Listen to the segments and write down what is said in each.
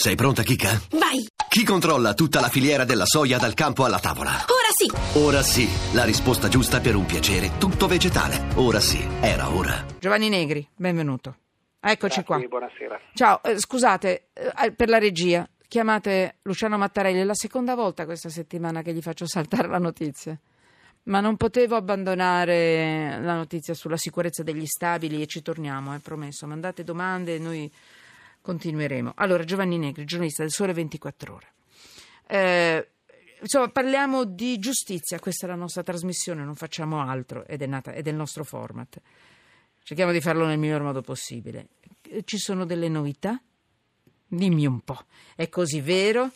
Sei pronta, Kika? Vai! Chi controlla tutta la filiera della soia dal campo alla tavola? Ora sì! Ora sì, la risposta giusta per un piacere tutto vegetale. Ora sì, era ora. Giovanni Negri, benvenuto. Eccoci qua. Grazie, buonasera. Ciao, eh, scusate, eh, per la regia, chiamate Luciano Mattarelli, è la seconda volta questa settimana che gli faccio saltare la notizia. Ma non potevo abbandonare la notizia sulla sicurezza degli stabili e ci torniamo, è promesso. Mandate domande e noi continueremo. Allora, Giovanni Negri, giornalista del Sole 24 Ore. Eh, insomma, parliamo di giustizia, questa è la nostra trasmissione, non facciamo altro ed è, nata, ed è il nostro format. Cerchiamo di farlo nel miglior modo possibile. Ci sono delle novità? Dimmi un po'. È così vero?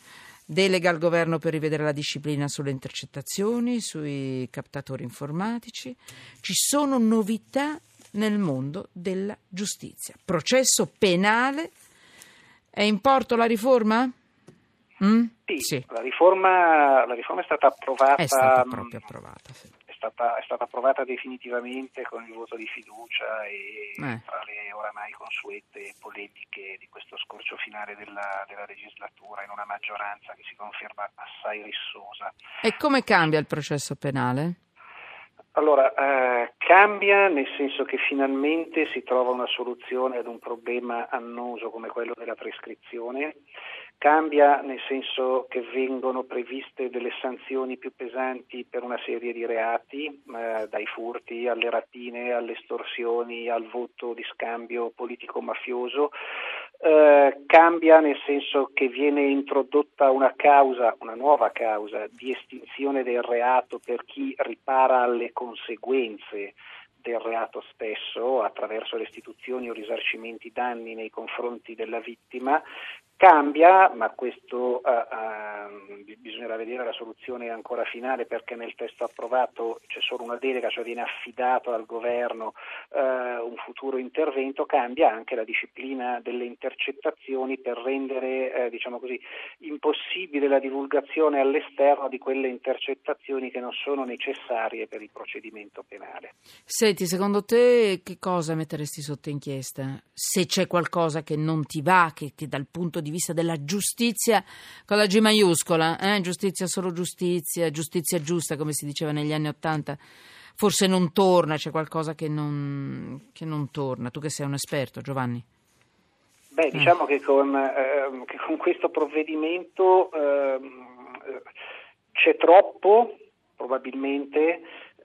Delega al governo per rivedere la disciplina sulle intercettazioni, sui captatori informatici. Ci sono novità nel mondo della giustizia. Processo penale. È in porto la riforma? Mm? Sì, La, riforma, la riforma è stata approvata. È stata mh, proprio approvata. sì. È stata, è stata approvata definitivamente con il voto di fiducia e Eh. tra le oramai consuete polemiche di questo scorcio finale della, della legislatura in una maggioranza che si conferma assai rissosa. E come cambia il processo penale? Allora, eh, cambia nel senso che finalmente si trova una soluzione ad un problema annoso come quello della prescrizione, cambia nel senso che vengono previste delle sanzioni più pesanti per una serie di reati, eh, dai furti alle rapine, alle estorsioni, al voto di scambio politico-mafioso. Eh, cambia nel senso che viene introdotta una causa, una nuova causa di estinzione del reato per chi ripara alle conseguenze del reato stesso attraverso restituzioni o risarcimenti danni nei confronti della vittima. Cambia, ma questo eh, eh, bisognerà vedere la soluzione ancora finale perché nel testo approvato c'è solo una delega, cioè viene affidato al governo eh, un futuro intervento, cambia anche la disciplina delle intercettazioni per rendere eh, diciamo così, impossibile la divulgazione all'esterno di quelle intercettazioni che non sono necessarie per il procedimento penale. Senti, secondo te che cosa metteresti sotto inchiesta? Se c'è qualcosa che non ti va, che, che dal punto di vista della giustizia, con la G maiuscola, eh? giustizia solo giustizia, giustizia giusta, come si diceva negli anni Ottanta, forse non torna, c'è qualcosa che non, che non torna. Tu che sei un esperto, Giovanni. Beh, diciamo che con, ehm, che con questo provvedimento eh, c'è troppo, probabilmente,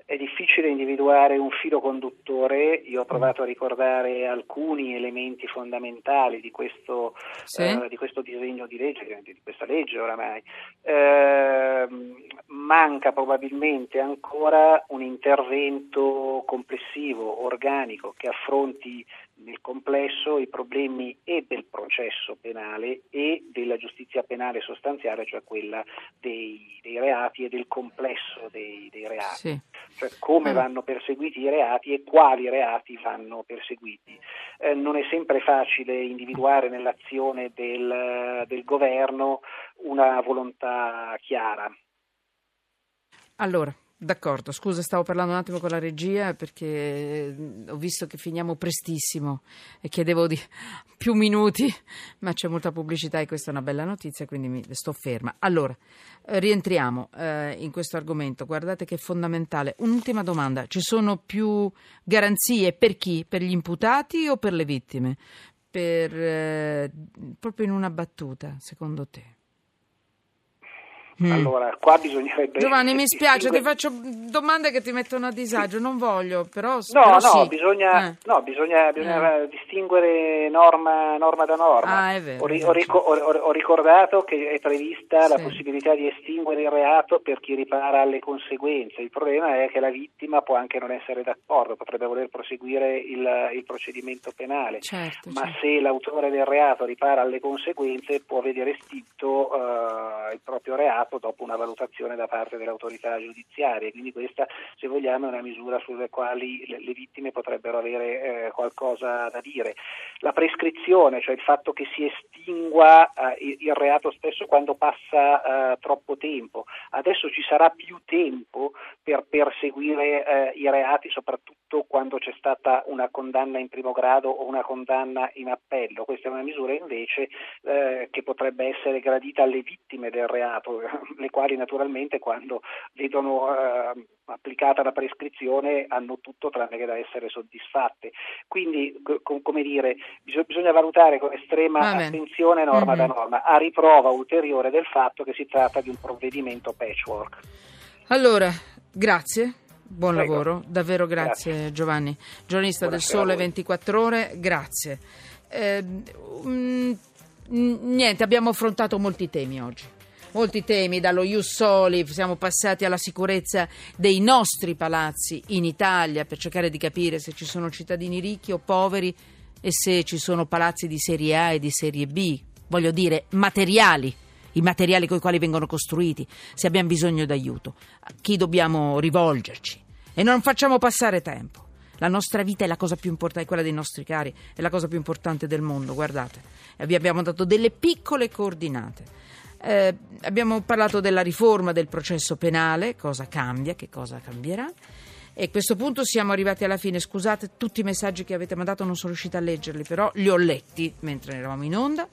è difficile individuare un filo conduttore, io ho provato a ricordare alcuni elementi fondamentali di questo, Sì. eh, di questo disegno di legge, di questa legge oramai. Ehm, manca probabilmente ancora un intervento complessivo, organico, che affronti nel complesso i problemi e del processo penale e della giustizia penale sostanziale, cioè quella dei, dei reati e del complesso dei, dei reati Sì. Cioè come Mm. vanno perseguiti i reati e quali reati vanno perseguiti. Eh, non è sempre facile individuare nell'azione del, del governo una volontà chiara. Allora, d'accordo, scusa, stavo parlando un attimo con la regia perché eh, ho visto che finiamo prestissimo e chiedevo di più minuti, ma c'è molta pubblicità e questa è una bella notizia, quindi mi sto ferma. Allora, eh, rientriamo eh, in questo argomento, guardate che è fondamentale. Un'ultima domanda, ci sono più garanzie per chi? Per gli imputati o per le vittime? Per, eh, proprio in una battuta, secondo te? Mm. Allora, qua bisognerebbe... Giovanni, mi spiace, ti faccio domande che ti mettono a disagio, non voglio, però... No, no, sì. bisogna, Eh. no, bisogna, bisogna distinguere norma, norma da norma. Ah, è vero, Ho, ho rico- ho- ho- ricordato che è prevista la Sì. possibilità di estinguere il reato per chi ripara alle conseguenze. Il problema è che la vittima può anche non essere d'accordo, potrebbe voler proseguire il, il procedimento penale. Certo, Ma certo. se l'autore del reato ripara alle conseguenze può vedere estinto eh, il proprio reato dopo una valutazione da parte dell'autorità giudiziaria. Quindi questa, se vogliamo, è una misura sulle quali le, vittime potrebbero avere eh, qualcosa da dire. La prescrizione, cioè il fatto che si estingua eh, il reato stesso quando passa eh, troppo tempo. Adesso ci sarà più tempo per perseguire eh, i reati, soprattutto quando c'è stata una condanna in primo grado o una condanna in appello. Questa è una misura invece eh, che potrebbe essere gradita alle vittime del reato, le quali naturalmente quando vedono eh, applicata la prescrizione hanno tutto tranne che da essere soddisfatte. Quindi, co- come dire, bisog- bisogna valutare con estrema Amen. attenzione norma mm-hmm. da norma, a riprova ulteriore del fatto che si tratta di un provvedimento patchwork. Allora, grazie. Buon Prego. lavoro, davvero grazie, grazie. Giovanni. Giornalista del Sole 24 Ore, grazie. Eh, mh, mm, niente, abbiamo affrontato molti temi oggi molti temi, dallo Ius Soli siamo passati alla sicurezza dei nostri palazzi in Italia per cercare di capire se ci sono cittadini ricchi o poveri e se ci sono palazzi di serie A e di serie B, voglio dire materiali i materiali con i quali vengono costruiti, se abbiamo bisogno d'aiuto, a chi dobbiamo rivolgerci e non facciamo passare tempo. La nostra vita è la cosa più importante, quella dei nostri cari, è la cosa più importante del mondo, guardate. E vi abbiamo dato delle piccole coordinate. Eh, abbiamo parlato della riforma del processo penale, cosa cambia, che cosa cambierà. E a questo punto siamo arrivati alla fine. Scusate, tutti i messaggi che avete mandato non sono riuscita a leggerli, però li ho letti mentre eravamo in onda.